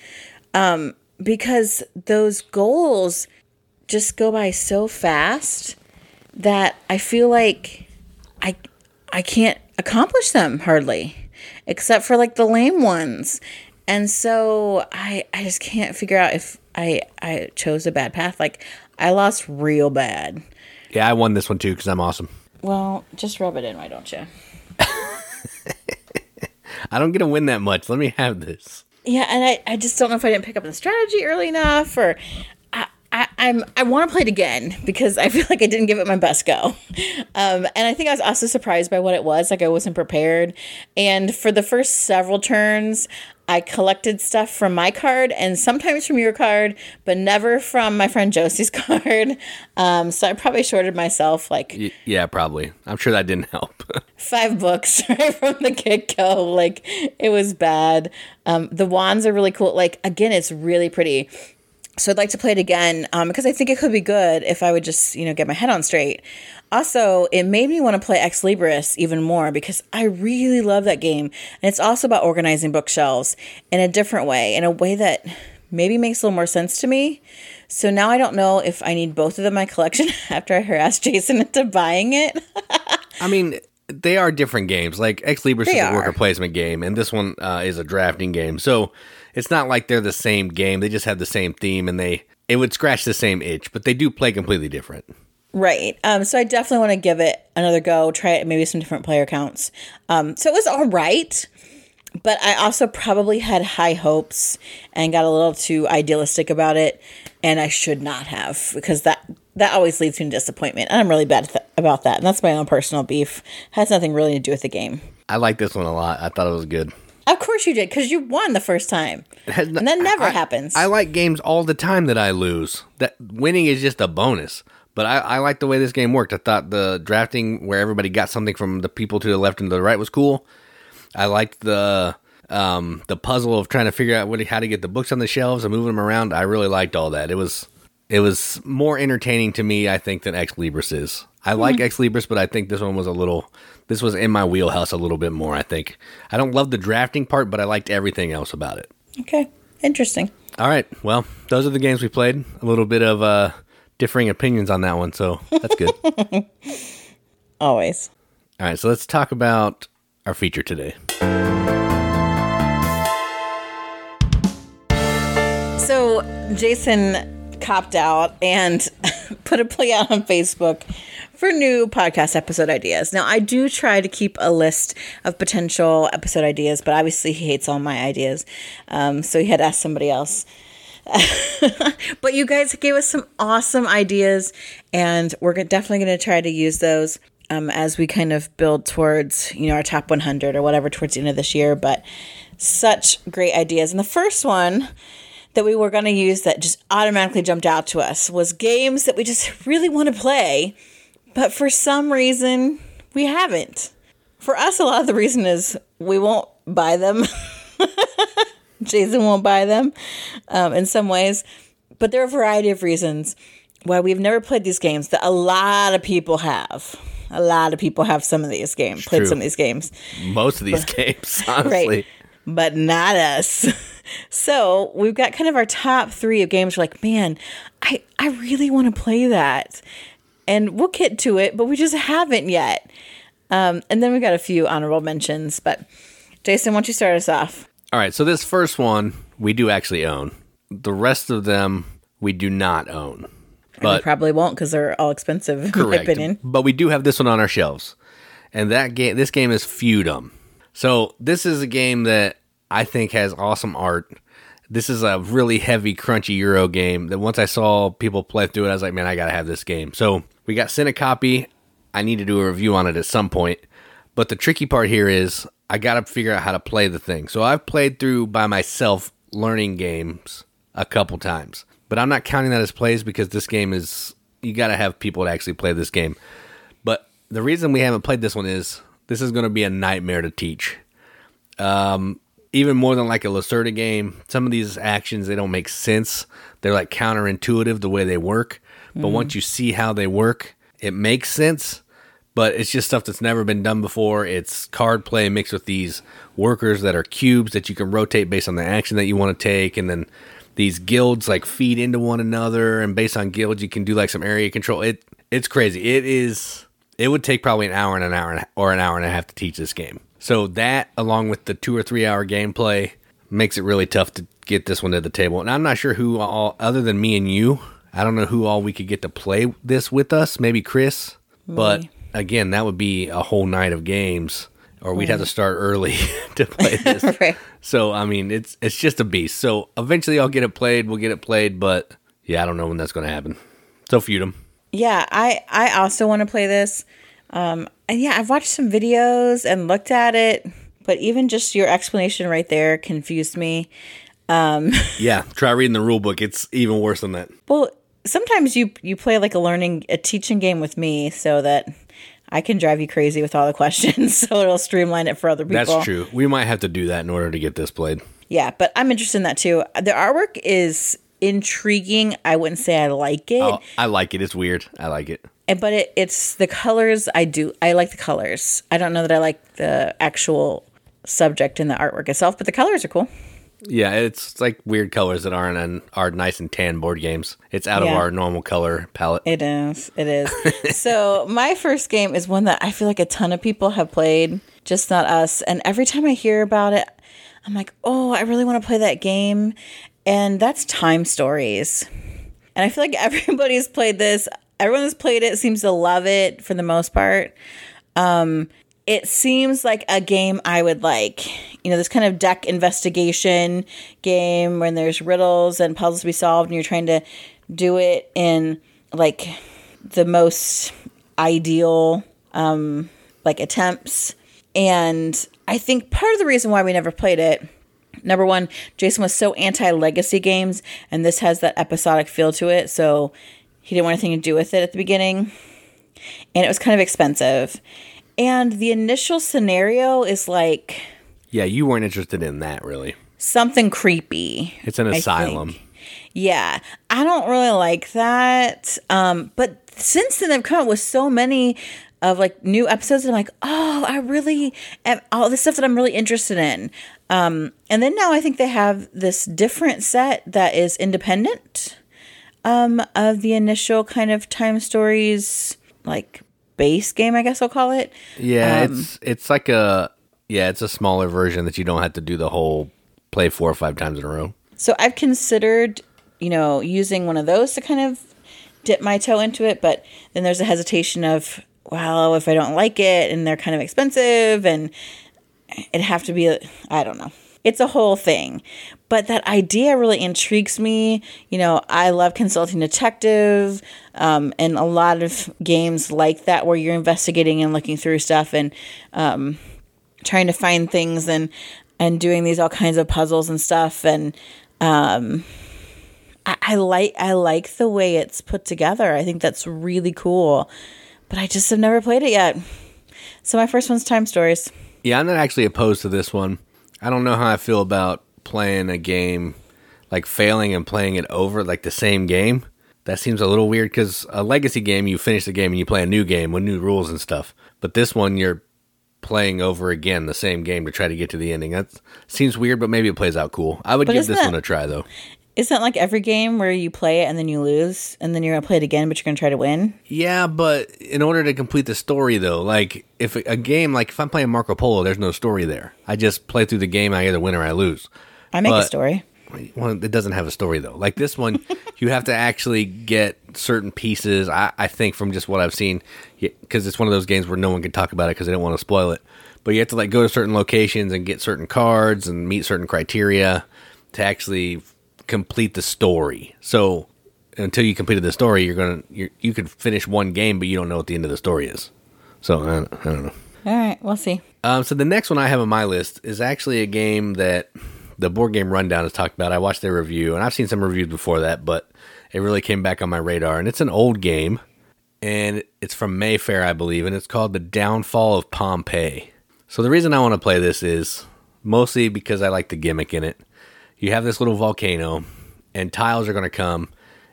Um, because those goals just go by so fast that I feel like I I can't accomplish them hardly, except for like the lame ones. And so I I just can't figure out if I I chose a bad path. Like I lost real bad. Yeah, I won this one too because I'm awesome. Well, just rub it in, why don't you? I don't get to win that much. Let me have this. Yeah, and I, I just don't know if I didn't pick up the strategy early enough or I'm I want to play it again because I feel like I didn't give it my best go. Um, and I think I was also surprised by what it was. Like I wasn't prepared. And for the first several turns, I collected stuff from my card and sometimes from your card, but never from my friend Josie's card. Um, so I probably shorted myself like Y- yeah, probably. I'm sure that didn't help. five books right from the get go. Like it was bad. Um, the wands are really cool. Like again, it's really pretty. So I'd like to play it again um, because I think it could be good if I would just you know get my head on straight. Also, it made me want to play Ex Libris even more because I really love that game, and it's also about organizing bookshelves in a different way, in a way that maybe makes a little more sense to me. So now I don't know if I need both of them in my collection after I harassed Jason into buying it. I mean, they are different games. Like Ex Libris is They a worker placement game, and this one uh, is a drafting game. So it's not like they're the same game. They just have the same theme, and they it would scratch the same itch, but they do play completely different. Right. Um, so I definitely want to give it another go, try it maybe some different player counts. Um, so it was all right, but I also probably had high hopes and got a little too idealistic about it, and I should not have because that that always leads me to disappointment, and I'm really bad th- about that. And that's my own personal beef. Has nothing really to do with the game. I like this one a lot. I thought it was good. Of course you did, because you won the first time, has no- and that never I- happens. I like games all the time that I lose. That winning is just a bonus. But I, I like the way this game worked. I thought the drafting where everybody got something from the people to the left and to the right was cool. I liked the um, the puzzle of trying to figure out what, how to get the books on the shelves and moving them around. I really liked all that. It was it was more entertaining to me, I think, than Ex Libris is. I like Ex Libris, but I think this one was a little. This was in my wheelhouse a little bit more. I think I don't love the drafting part, but I liked everything else about it. okay, interesting. All right. Well, those are the games we played. A little bit of uh, differing opinions on that one, so that's good. Always. All right. So let's talk about our feature today. So Jason copped out and put a play out on Facebook for new podcast episode ideas. Now I do try to keep a list of potential episode ideas, but obviously he hates all my ideas, um, so he had to ask somebody else. but you guys gave us some awesome ideas, and we're definitely going to try to use those um, as we kind of build towards you know our top 100 or whatever towards the end of this year. But such great ideas, and the first one that we were going to use that just automatically jumped out to us was games that we just really want to play, but for some reason we haven't. For us, a lot of the reason is we won't buy them. Jason won't buy them um, in some ways, but there are a variety of reasons why we've never played these games that a lot of people have. A lot of people have some of these games, played true. some of these games Most of these games, honestly. right but not us so we've got kind of our top three of games we're like man i i really want to play that and we'll get to it but we just haven't yet um, and then we've got a few honorable mentions but jason why don't you start us off All right. So this first one we do actually own. The rest of them we do not own. we But probably won't because they're all expensive correct. But we do have this one on our shelves, and that game. This game is Feudum. So this is a game that I think has awesome art. This is a really heavy, crunchy Euro game that once I saw people play through it, I was like, man, I gotta have this game. So we got sent a copy. I need to do a review on it at some point. But the tricky part here is I gotta figure out how to play the thing. So I've played through by myself learning games a couple times. But I'm not counting that as plays because this game is you gotta have people to actually play this game. But the reason we haven't played this one is this is going to be a nightmare to teach. Um, even more than like a Lacerda game, some of these actions they don't make sense. They're like counterintuitive the way they work. But once you see how they work, it makes sense. But it's just stuff that's never been done before. It's card play mixed with these workers that are cubes that you can rotate based on the action that you want to take, and then these guilds like feed into one another, and based on guilds you can do like some area control. It it's crazy. It is. It would take probably an hour and an hour and a- or an hour and a half to teach this game. So that, along with the two or three hour gameplay, makes it really tough to get this one to the table. And I'm not sure who all, other than me and you, I don't know who all we could get to play this with us. Maybe Chris, but again, that would be a whole night of games, or we'd have to start early to play this. right So I mean, it's it's just a beast. So eventually, I'll get it played. We'll get it played, but Yeah, I don't know when that's going to happen. So Feudum. Yeah, I I also want to play this. Um, and yeah, I've watched some videos and looked at it, but even just your explanation right there confused me. Um, Yeah, try reading the rule book. It's even worse than that. Well, sometimes you you play like a learning a teaching game with me so that I can drive you crazy with all the questions, so it'll streamline it for other people. That's true. We might have to do that in order to get this played. Yeah, but I'm interested in that too. The artwork is intriguing. I wouldn't say I like it, Oh, I like it. It's weird. I like it. and- but it, it's the colors. I do. I like the colors. I don't know that I like the actual subject in the artwork itself, but the colors are cool. Yeah, it's like weird colors that aren't in our nice and tan board games. It's out of our normal color palette. It is. It is. so my first game is one that I feel like a ton of people have played, just not us. And every time I hear about it, I'm like, oh, I really want to play that game. And that's Time Stories. And I feel like everybody's played this. Everyone that's played it seems to love it for the most part. Um, it seems like a game I would like. You know, this kind of deck investigation game when there's riddles and puzzles to be solved, and you're trying to do it in like the most ideal um, like attempts. And I think part of the reason why we never played it number one, Jason was so anti legacy games, and this has that episodic feel to it. So he didn't want anything to do with it at the beginning. And it was kind of expensive. And the initial scenario is like Yeah, you weren't interested in that really. something creepy. It's an asylum. Yeah, I don't really like that. Um, but since then, they've come up with so many of like new episodes. And I'm like, oh, I really am all this stuff that I'm really interested in. Um, and then now I think they have this different set that is independent um, of the initial kind of time stories, like base game, I guess I'll call it. Yeah, Um, it's it's like a yeah, it's a smaller version that you don't have to do the whole play four or five times in a row. So I've considered, you know, using one of those to kind of dip my toe into it, but then there's a hesitation of, well, if I don't like it and they're kind of expensive and it'd have to be, I don't know. It's a whole thing. But that idea really intrigues me. You know, I love consulting detective um, and a lot of games like that where you're investigating and looking through stuff and um, trying to find things and and doing these all kinds of puzzles and stuff and um I, I like I like the way it's put together. I think that's really cool. But I just have never played it yet. So my first one's Time Stories. Yeah, I'm not actually opposed to this one. I don't know how I feel about playing a game, like failing and playing it over, like the same game. That seems a little weird because a legacy game, you finish the game and you play a new game with new rules and stuff. But this one, you're playing over again the same game to try to get to the ending. That seems weird, but maybe it plays out cool. I would But give this that- one a try though. Isn't that like every game where you play it and then you lose and then you're gonna play it again but you're gonna try to win? Yeah, but in order to complete the story, though, like if a game, like if I'm playing Marco Polo, there's no story there. I just play through the game. I either win or I lose. I make a story. Well, it doesn't have a story though. Like this one, you have to actually get certain pieces. I, I think from just what I've seen, because it's one of those games where no one can talk about it because they don't want to spoil it. But you have to like go to certain locations and get certain cards and meet certain criteria to actually complete the story. So until you completed the story, you're gonna you're, you could finish one game, but you don't know what the end of the story is. So I don't, I don't know. All right, we'll see. Um, so the next one I have on my list is actually a game that the board game rundown has talked about. I watched their review, and I've seen some reviews before that, but it really came back on my radar. And it's an old game, and it's from Mayfair, I believe, and it's called The Downfall of Pompeii. So the reason I want to play this is mostly because I like the gimmick in it. You have this little volcano, and tiles are going to come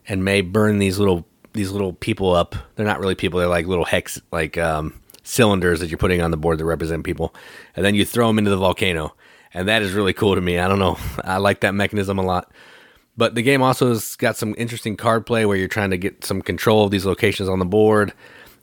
and may burn these little these little people up. They're not really people; they're like little hex like um, cylinders that you're putting on the board that represent people, and then you throw them into the volcano, and that is really cool to me. I don't know, I like that mechanism a lot. But the game also has got some interesting card play where you're trying to get some control of these locations on the board.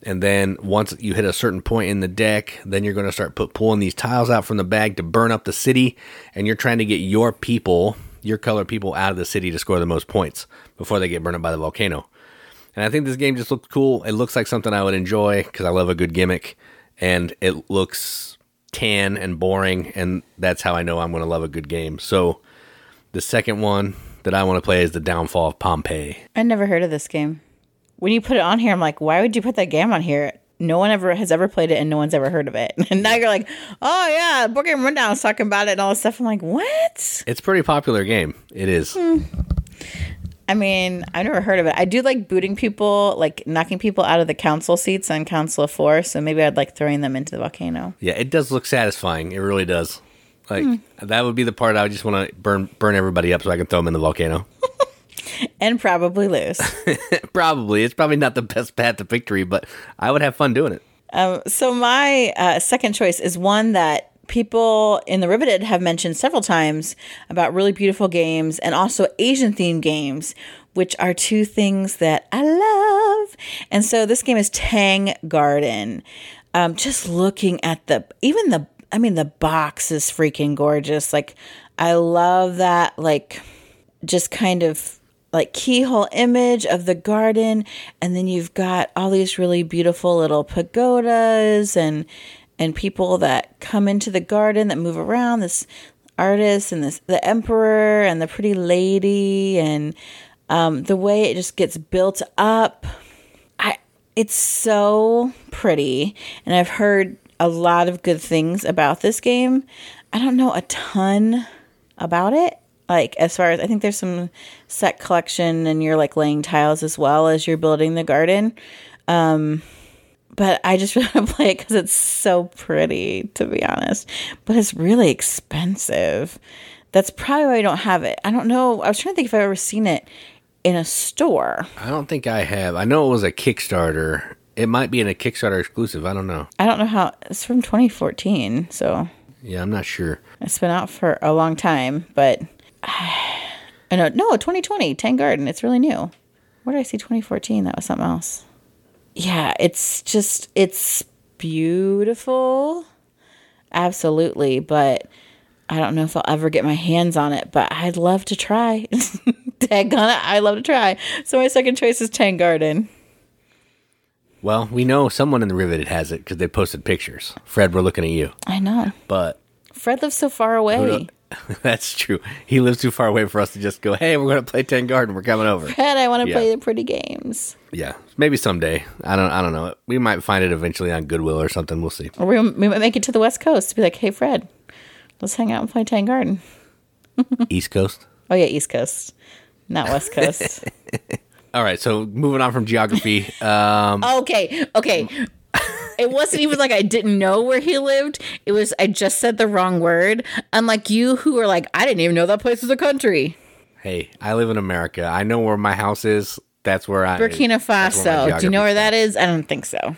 And then once you hit a certain point in the deck, then you're going to start put, pulling these tiles out from the bag to burn up the city. And you're trying to get your people, your color people, out of the city to score the most points before they get burned up by the volcano. And I think this game just looks cool. It looks like something I would enjoy because I love a good gimmick. And it looks tan and boring. And that's how I know I'm going to love a good game. So the second one, that I want to play is the Downfall of Pompeii. I never heard of this game. When you put it on here, I'm like, why would you put that game on here? No one ever has ever played it, and no one's ever heard of it. And now you're like, oh yeah, Board Game Rundown was talking about it and all this stuff. I'm like, what? It's a pretty popular game. It is. Hmm. I mean, I've never heard of it. I do like booting people, like knocking people out of the council seats on Council of Four. So maybe I'd like throwing them into the volcano. Yeah, it does look satisfying. It really does. Like hmm. that would be the part I would just want to burn burn everybody up so I can throw them in the volcano. And probably lose. probably it's probably not the best path to victory, but I would have fun doing it. Um, so my uh, second choice is one that people in the Riveted have mentioned several times about really beautiful games and also Asian themed games, which are two things that I love. And so this game is Tang Garden. Um, just looking at the even the I mean the box is freaking gorgeous. Like I love that like just kind of like keyhole image of the garden and then you've got all these really beautiful little pagodas and and people that come into the garden that move around this artist and this the emperor and the pretty lady and um, the way it just gets built up. I it's so pretty and i've heard a lot of good things about this game. I don't know a ton about it like as far as i think there's some set collection and you're like laying tiles as well as you're building the garden um but i just want to play it because it's so pretty to be honest but it's really expensive that's probably why i don't have it i don't know i was trying to think if i've ever seen it in a store I don't think I have. I know it was a Kickstarter. It might be in a Kickstarter exclusive. I don't know. i don't know how it's from 2014 so Yeah, I'm not sure. It's been out for a long time, but I know no 2020 Tang Garden. It's really new. Where did I see 2014? That was something else. Yeah, it's just it's beautiful, absolutely. But I don't know if I'll ever get my hands on it. But I'd love to try. Tag on it. I love to try. So my second choice is Tang Garden. Well, we know someone in the Riveted has it because they posted pictures. Fred, we're looking at you. I know. But Fred lives so far away. that's true. He lives too far away for us to just go, hey, we're going to play Tang Garden. We're coming over. Fred, I want to Yeah. play the pretty games. Yeah, maybe someday. I don't. I don't know. We might find it eventually on Goodwill or something. We'll see. Or we, we might make it to the West Coast to be like, hey, Fred, let's hang out and play Tang Garden. East Coast. Oh, yeah, East Coast, not West Coast. All right. So moving on from geography. Um, okay, okay. It wasn't even like I didn't know where he lived. It was, I just said the wrong word. Unlike you, who are like, I didn't even know that place was a country. hey, I live in America. I know where my house is. That's where I. Burkina Faso. Do you know where that is? I don't think so.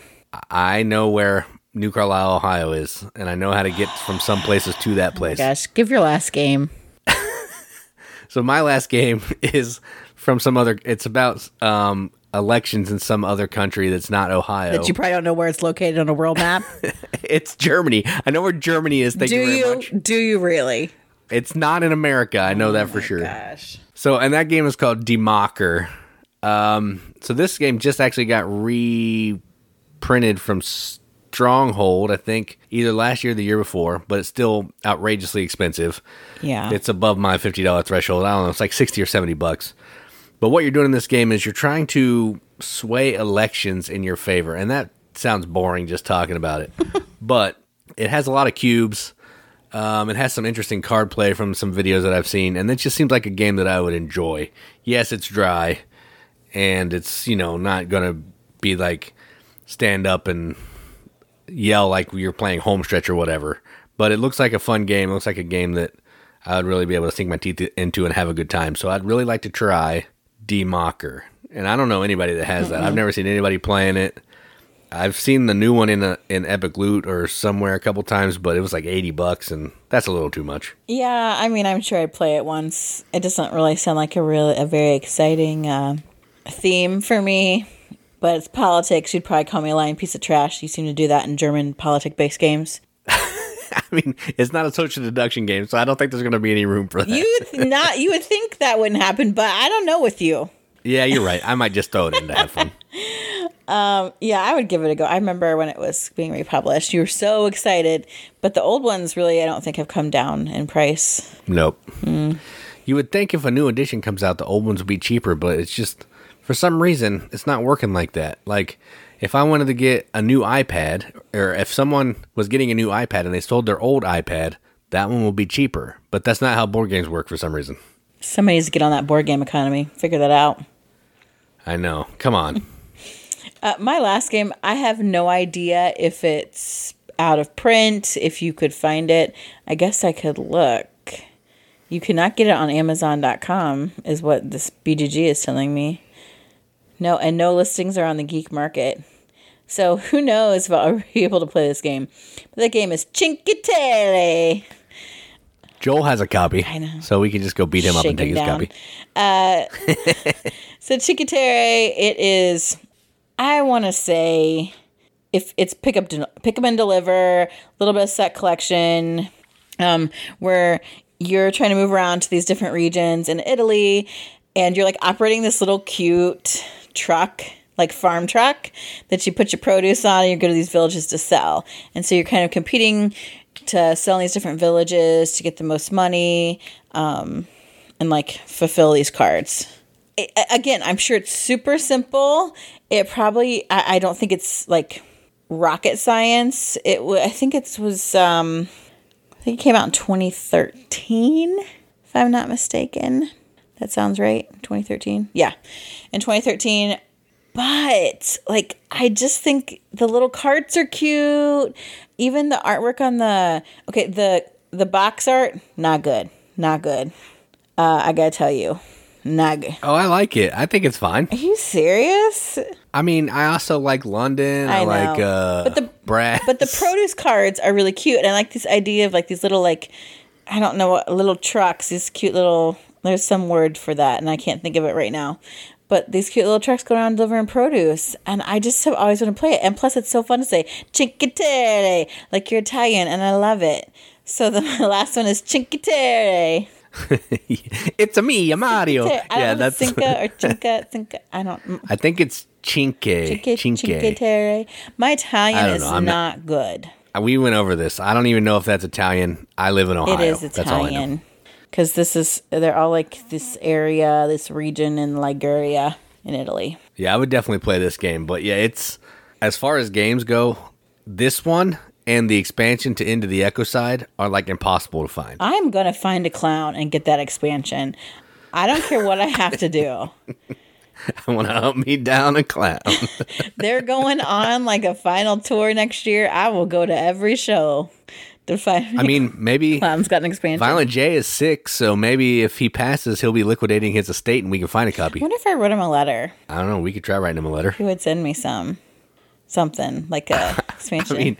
I know where New Carlisle, Ohio is, and I know how to get from some places to that place. Gosh, give your last game. So my last game is from some other. It's about um, elections in some other country that's not Ohio. That you probably don't know where it's located on a world map. it's Germany. I know where Germany is. Thank Do you you? Do you really? It's not in America. I know that for sure. Gosh. So, and that game is called Die Macher. Um, so this game just actually got reprinted from Stronghold, I think, either last year or the year before, but it's still outrageously expensive. Yeah. It's above my fifty dollar threshold. I don't know, it's like sixty or seventy bucks. But what you're doing in this game is you're trying to sway elections in your favor, and that sounds boring just talking about it. but it has a lot of cubes. Um, it has some interesting card play from some videos that I've seen, and it just seems like a game that I would enjoy. Yes, it's dry, and it's you know not gonna be like stand up and yell like you're playing homestretch or whatever. But it looks like a fun game. It looks like a game that I would really be able to sink my teeth into and have a good time. So I'd really like to try Die Macher. And I don't know anybody that has that. I've never seen anybody playing it. I've seen the new one in a, in Epic Loot or somewhere a couple times, but it was like eighty bucks, and that's a little too much. Yeah, I mean, I'm sure I'd play it once. It doesn't really sound like a really a very exciting uh, theme for me. But it's politics. You'd probably call me a lying piece of trash. You seem to do that in German politic-based games. I mean, it's not a social deduction game, so I don't think there's going to be any room for that. You would not. You would think that wouldn't happen, but I don't know with you. yeah, you're right. I might just throw it in to have fun. Yeah, I would give it a go. I remember when it was being republished. You were so excited, but the old ones really, I don't think, have come down in price. Nope. Hmm. You would think if a new edition comes out, the old ones would be cheaper, but it's just for some reason it's not working like that. Like if I wanted to get a new iPad, or if someone was getting a new iPad and they sold their old iPad, that one will be cheaper. But that's not how board games work for some reason. Somebody needs to get on that board game economy. Figure that out. I know. Come on. Uh, my last game, I have no idea if it's out of print, if you could find it. I guess I could look. You cannot get it on Amazon.com, is what this BGG is telling me. No, and no listings are on the geek market. So who knows if I'll be able to play this game. But the game is Terre. Joel has a copy. I know. So we can just go beat him up and take his down. copy. So Cinque Terre, it is, I want to say, if it's pick up, pick up and deliver, a little bit of set collection, um, where you're trying to move around to these different regions in Italy, and you're like operating this little cute truck, like farm truck, that you put your produce on, and you go to these villages to sell, and so you're kind of competing to sell in these different villages to get the most money, um, and like fulfill these cards it- again, I'm sure it's super simple. It probably, I, I don't think it's like rocket science. It, I think it was, um, I think it came out in 2013, if I'm not mistaken. That sounds right. 2013. Yeah. In 2013. But like, I just think the little cards are cute. Even the artwork on the, okay, the, the box art, not good. Not good. Uh, I gotta tell you, not good. oh, I like it. I think it's fine. Are you serious? I mean, I also like London. I, I like uh, But the- Brad. But the produce cards are really cute, and I like this idea of like these little like I don't know what little trucks. These cute little. There's some word for that, and I can't think of it right now. But these cute little trucks go around delivering produce, and I just have always want to play it. And plus, it's so fun to say Cinque like you're Italian, and I love it. So the last one is Cinque Terre. it's a me, a Mario. I don't yeah, that's. Cinque or Cinque. Cinque. I don't. I think it's Cinque. Cinque, Cinque. Cinque Terre. My Italian is know. Not- not good. Uh, we went over this. I don't even know if that's Italian. I live in Ohio. It is That's all I know. Italian. Because this is, they're all like this area, this region in Liguria in Italy. Yeah, I would definitely play this game. But yeah, it's as far as games go, this one and the expansion to Into the Echo Side are like impossible to find. I'm going to find a clown and get that expansion. I don't care what I have to do. I want to hunt me down a clown. They're going on like a final tour next year. I will go to every show to find I mean, maybe clown's got an expansion. Violent J is sick, so maybe if he passes, he'll be liquidating his estate and we can find a copy. I wonder if I wrote him a letter. I don't know. We could try writing him a letter. He would send me some, something like a expansion. I mean,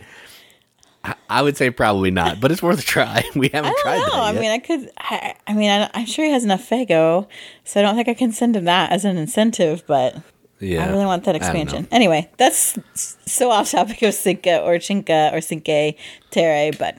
I- I would say probably not, but it's worth a try. We haven't I don't tried know. I mean, I could. I, I mean, I, I'm sure he has enough Faygo, so I don't think I can send him that as an incentive. But yeah, I really want that I don't know. expansion. Anyway, that's so off topic of Cinca or Chinka or Cinque Terre, but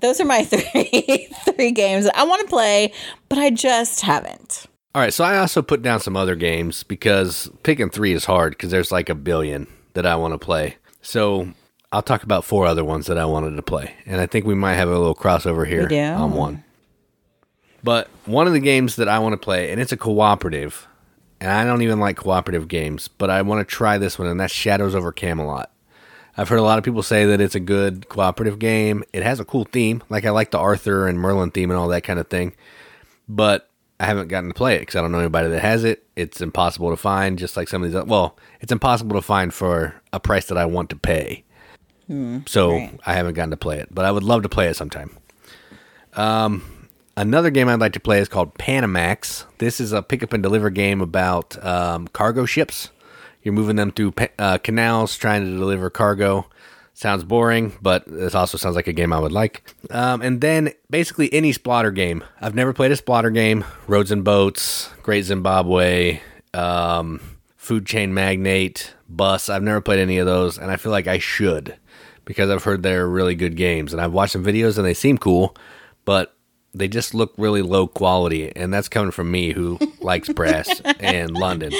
those are my three three games that I want to play, but I just haven't. All right, so I also put down some other games because picking three is hard because there's like a billion that I want to play. So I'll talk about four other ones that I wanted to play, and I think we might have a little crossover here on one. But one of the games that I want to play, and it's a cooperative, and I don't even like cooperative games, but I want to try this one, and that's Shadows over Camelot. I've heard a lot of people say that it's a good cooperative game. It has a cool theme, like I like the Arthur and Merlin theme and all that kind of thing. But I haven't gotten to play it because I don't know anybody that has it. It's impossible to find, just like some of these. oth- Well, it's impossible to find for a price that I want to pay. so right. I haven't gotten to play it, but I would love to play it sometime. Um, another game I'd like to play is called Panamax. This is a pick up and deliver game about um, cargo ships. You're moving them through uh, canals, trying to deliver cargo. Sounds boring, but this also sounds like a game I would like. Um, and then basically any Splotter game. I've never played a Splotter game. Roads and Boats, Great Zimbabwe, um, Food Chain Magnate, Bus. I've never played any of those, and I feel like I should because I've heard they're really good games. And I've watched some videos and they seem cool, but they just look really low quality. And that's coming from me who likes brass and London.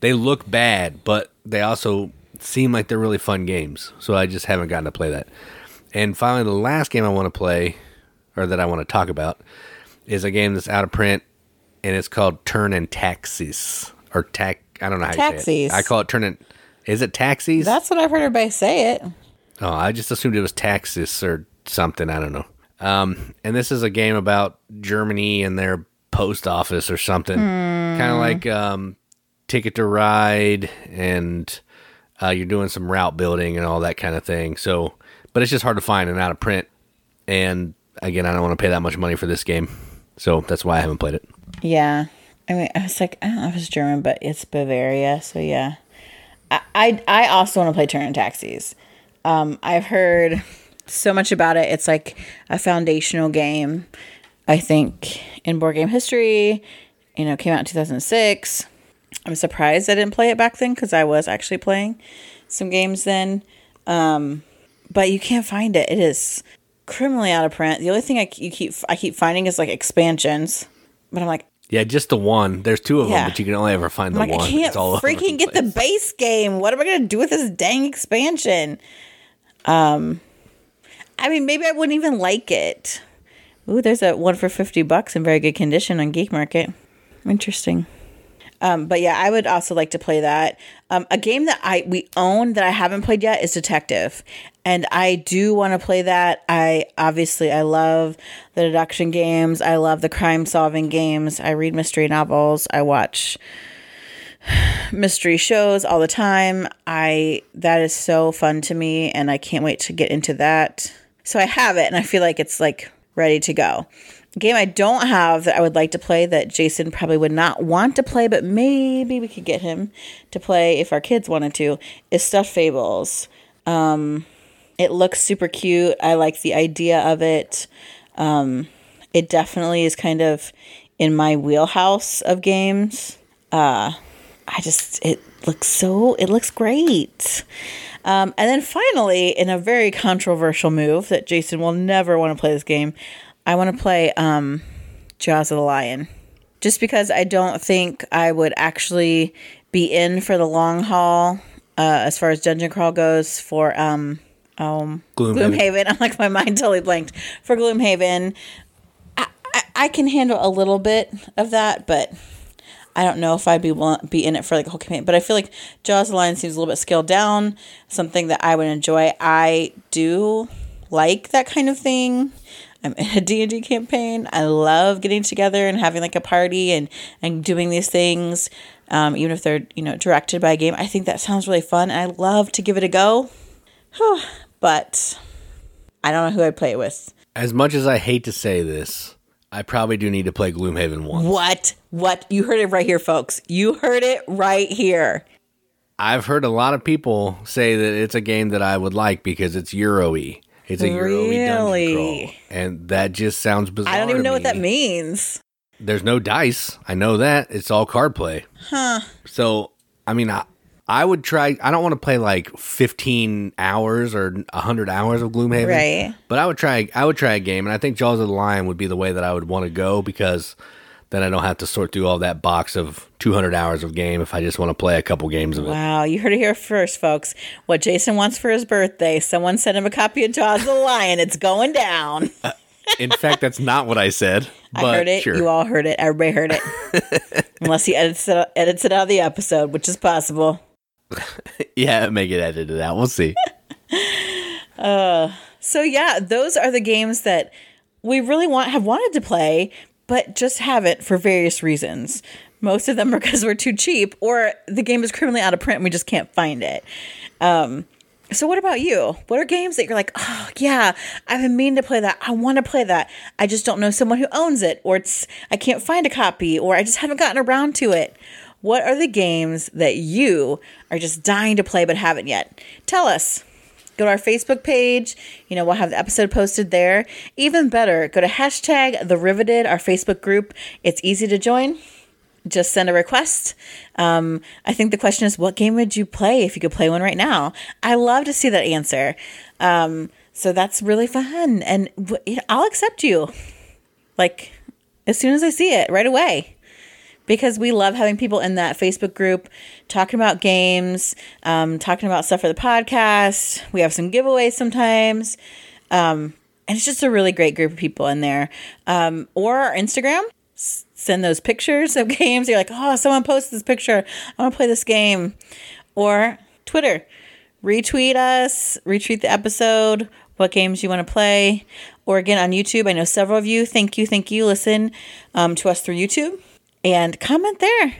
They look bad, but they also seem like they're really fun games. So I just haven't gotten to play that. And finally, the last game I want to play, or that I want to talk about, is a game that's out of print. and it's called Thurn and Taxis or tax. I don't know how you say Taxis. it. I call it Thurn and. Is it taxis? That's what I've heard everybody say it. Oh, I just assumed it was Taxis or something. I don't know. Um, and this is a game about Germany and their post office or something, kind of like um, Ticket to Ride, and uh, you're doing some route building and all that kind of thing. So, but it's just hard to find and out of print. And again, I don't want to pay that much money for this game, so that's why I haven't played it. Yeah. I mean, I was like, I don't know if it's German, but it's Bavaria. So yeah. I, I, I also want to play Thurn and Taxis. Um, I've heard so much about it. It's like a foundational game, I think, in board game history. You know, came out in 2006. I'm surprised I didn't play it back then because I was actually playing some games then. Um, but you can't find it. It is criminally out of print. The only thing I you keep I keep finding is like expansions. But I'm like, Yeah, just the one. There's two of Yeah. them, but you can only ever find the I'm like, one. I can't It's all over freaking get the base game. What am I gonna do with this dang expansion? Um, I mean, maybe I wouldn't even like it. Ooh, there's a one for fifty bucks in very good condition on Geek Market. Interesting. Um, but yeah, I would also like to play that. Um, a game that I we own that I haven't played yet is Detective, and I do want to play that. I obviously I love the deduction games. I love the crime solving games. I read mystery novels. I watch mystery shows all the time. I that is so fun to me and I can't wait to get into that. So I have it and I feel like it's like ready to go. A game I don't have that I would like to play that Jason probably would not want to play, but maybe we could get him to play if our kids wanted to, is Stuffed Fables. Um, it looks super cute. I like the idea of it. Um, it definitely is kind of in my wheelhouse of games. Uh, I just it looks so it looks great. Um, and then finally, in a very controversial move that Jason will never want to play this game, I want to play um, Jaws of the Lion. Just because I don't think I would actually be in for the long haul uh, as far as dungeon crawl goes for um, um, Gloomhaven. Gloomhaven. I'm like my mind totally blanked for Gloomhaven. I, I, I can handle a little bit of that, but I don't know if I'd be be in it for like a whole campaign. But I feel like Jaws the Lion seems a little bit scaled down, something that I would enjoy. I do like that kind of thing. I'm in a D&D campaign. I love getting together and having like a party and, and doing these things, um, even if they're, you know, directed by a game. I think that sounds really fun. And I love to give it a go. but I don't know who I'd play it with. As much as I hate to say this, I probably do need to play Gloomhaven once. What? What? You heard it right here, folks. You heard it right here. I've heard a lot of people say that it's a game that I would like because it's Euro-y. It's a Euro-y dungeon crawl. And that just sounds bizarre. I don't even know what that means. There's no dice. I know that. It's all card play. Huh. So, I mean, I, I would try. I don't want to play like 15 hours or 100 hours of Gloomhaven. Right. But I would try. I would try a game, and I think Jaws of the Lion would be the way that I would want to go because then I don't have to sort through all that box of 200 hours of game if I just want to play a couple games of it. Wow, you heard it here first, folks. What Jason wants for his birthday, someone sent him a copy of Jaws of the Lion. It's going down. Uh, in fact, that's not what I said. But I heard it. Sure. You all heard it. Everybody heard it. Unless he edits it, edits it out of the episode, which is possible. yeah, make it edited out. We'll see. So yeah, those are the games that we really want have wanted to play, but just haven't for various reasons. Most of them are because we're too cheap, or the game is criminally out of print and we just can't find it. Um, so what about you? What are games that you're like, oh yeah, I've been meaning to play that. I want to play that. I just don't know someone who owns it, or it's I can't find a copy, or I just haven't gotten around to it. What are the games that you are just dying to play but haven't yet? Tell us go to our Facebook page. You know, we'll have the episode posted there. Even better, go to hashtag the riveted, our Facebook group. It's easy to join. Just send a request. Um, I think the question is, what game would you play if you could play one right now? I love to see that answer. Um, so that's really fun, and I'll accept you. Like as soon as I see it, right away because we love having people in that Facebook group talking about games, um, talking about stuff for the podcast. We have some giveaways sometimes. Um, and it's just a really great group of people in there. Um, or our Instagram. s- send those pictures of games. You're like, oh, someone posted this picture. I want to play this game. Or Twitter, retweet us, retweet the episode, what games you want to play. Or again on YouTube, I know several of you, thank you, thank you, listen um, to us through YouTube and comment there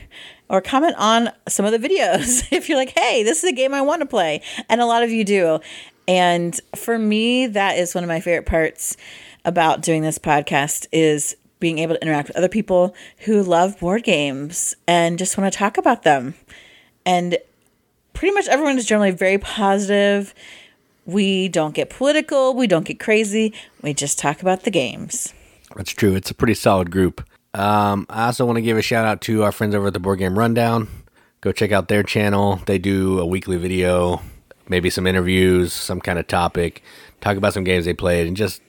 or comment on some of the videos if you're like, hey, this is a game I want to play. And a lot of you do. And for me, that is one of my favorite parts about doing this podcast is being able to interact with other people who love board games and just want to talk about them. And pretty much everyone is generally very positive. We don't get political, we don't get crazy. We just talk about the games. That's true. It's a pretty solid group. Um, I also want to give a shout out to our friends over at the Board Game Rundown. Go check out their channel. They do a weekly video, maybe some interviews, some kind of topic, talk about some games they played, and just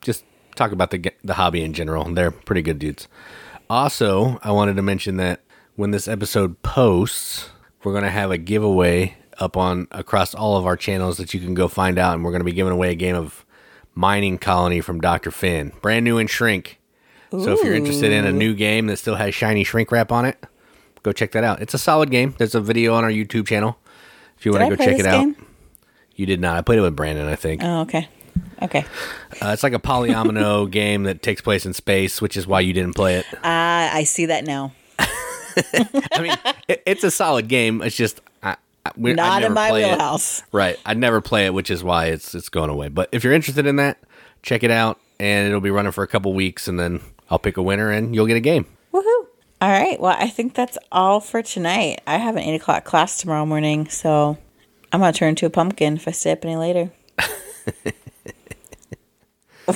just talk about the the hobby in general. They're pretty good dudes. Also, I wanted to mention that when this episode posts, we're to have a giveaway up on across all of our channels that you can go find out, and we're to be giving away a game of Mining Colony from Dr. Finn, brand new in shrink. So if you're interested in a new game that still has shiny shrink wrap on it, go check that out. It's a solid game. There's a video on our YouTube channel. If you want to go check it out. game? You did not. I played it with Brandon, I think. Oh, okay. Okay. Uh, it's like a polyomino game that takes place in space, which is why you didn't play it. Ah, I see that now. I mean, it, it's a solid game. It's just I, I, we, Not in never my play it. wheelhouse. Right. I'd never play it, which is why it's it's going away. But if you're interested in that, check it out, and it'll be running for a couple weeks, and then I'll pick a winner, and you'll get a game. Woohoo. All right. Well, I think that's all for tonight. I have an eight o'clock class tomorrow morning, so I'm going to turn into a pumpkin if I stay up any later.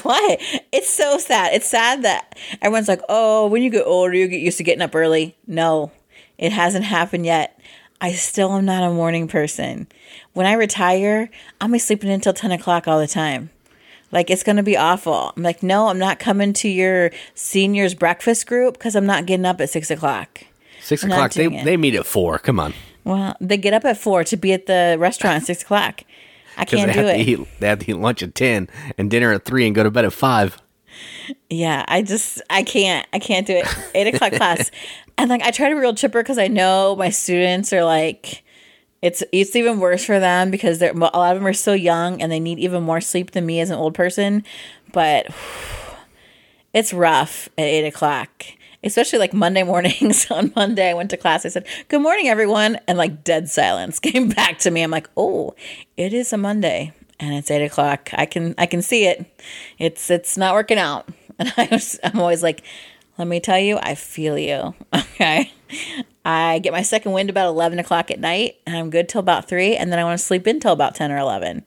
Why? It's so sad. It's sad that everyone's like, oh, when you get older, you get used to getting up early. No, it hasn't happened yet. I still am not a morning person. When I retire, I'm be sleeping until 10 o'clock all the time. Like, it's going to be awful. I'm like, no, I'm not coming to your seniors breakfast group because I'm not getting up at 6 o'clock. 6 I'm o'clock. They it. they meet at four. Come on. Well, they get up at 4 to be at the restaurant at 6 o'clock. I can't they do have it. to eat. They have to eat lunch at ten and dinner at three and go to bed at five. Yeah, I just I can't I can't do it. Eight o'clock class, and like I try to be real chipper because I know my students are like, it's it's even worse for them because they're a lot of them are so young and they need even more sleep than me as an old person. But it's rough at eight o'clock. Especially like Monday mornings. On Monday, I went to class. I said, "Good morning, everyone," and like dead silence came back to me. I'm like, "Oh, it is a Monday, and it's eight o'clock. I can I can see it. It's it's not working out." And I was I'm always like, "Let me tell you, I feel you." Okay, I get my second wind about eleven o'clock at night, and I'm good till about three, and then I want to sleep in till about ten or eleven.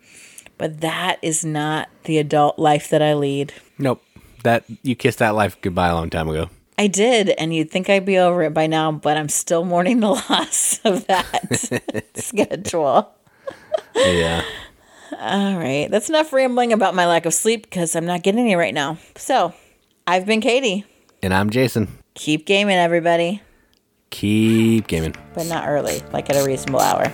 But that is not the adult life that I lead. Nope. That you kissed that life goodbye a long time ago. I did, and you'd think I'd be over it by now, but I'm still mourning the loss of that schedule. Yeah. All right, that's enough rambling about my lack of sleep because I'm not getting any right now. So, I've been Katie. and I'm Jason. Keep gaming, everybody, Keep gaming. but not early, like at a reasonable hour.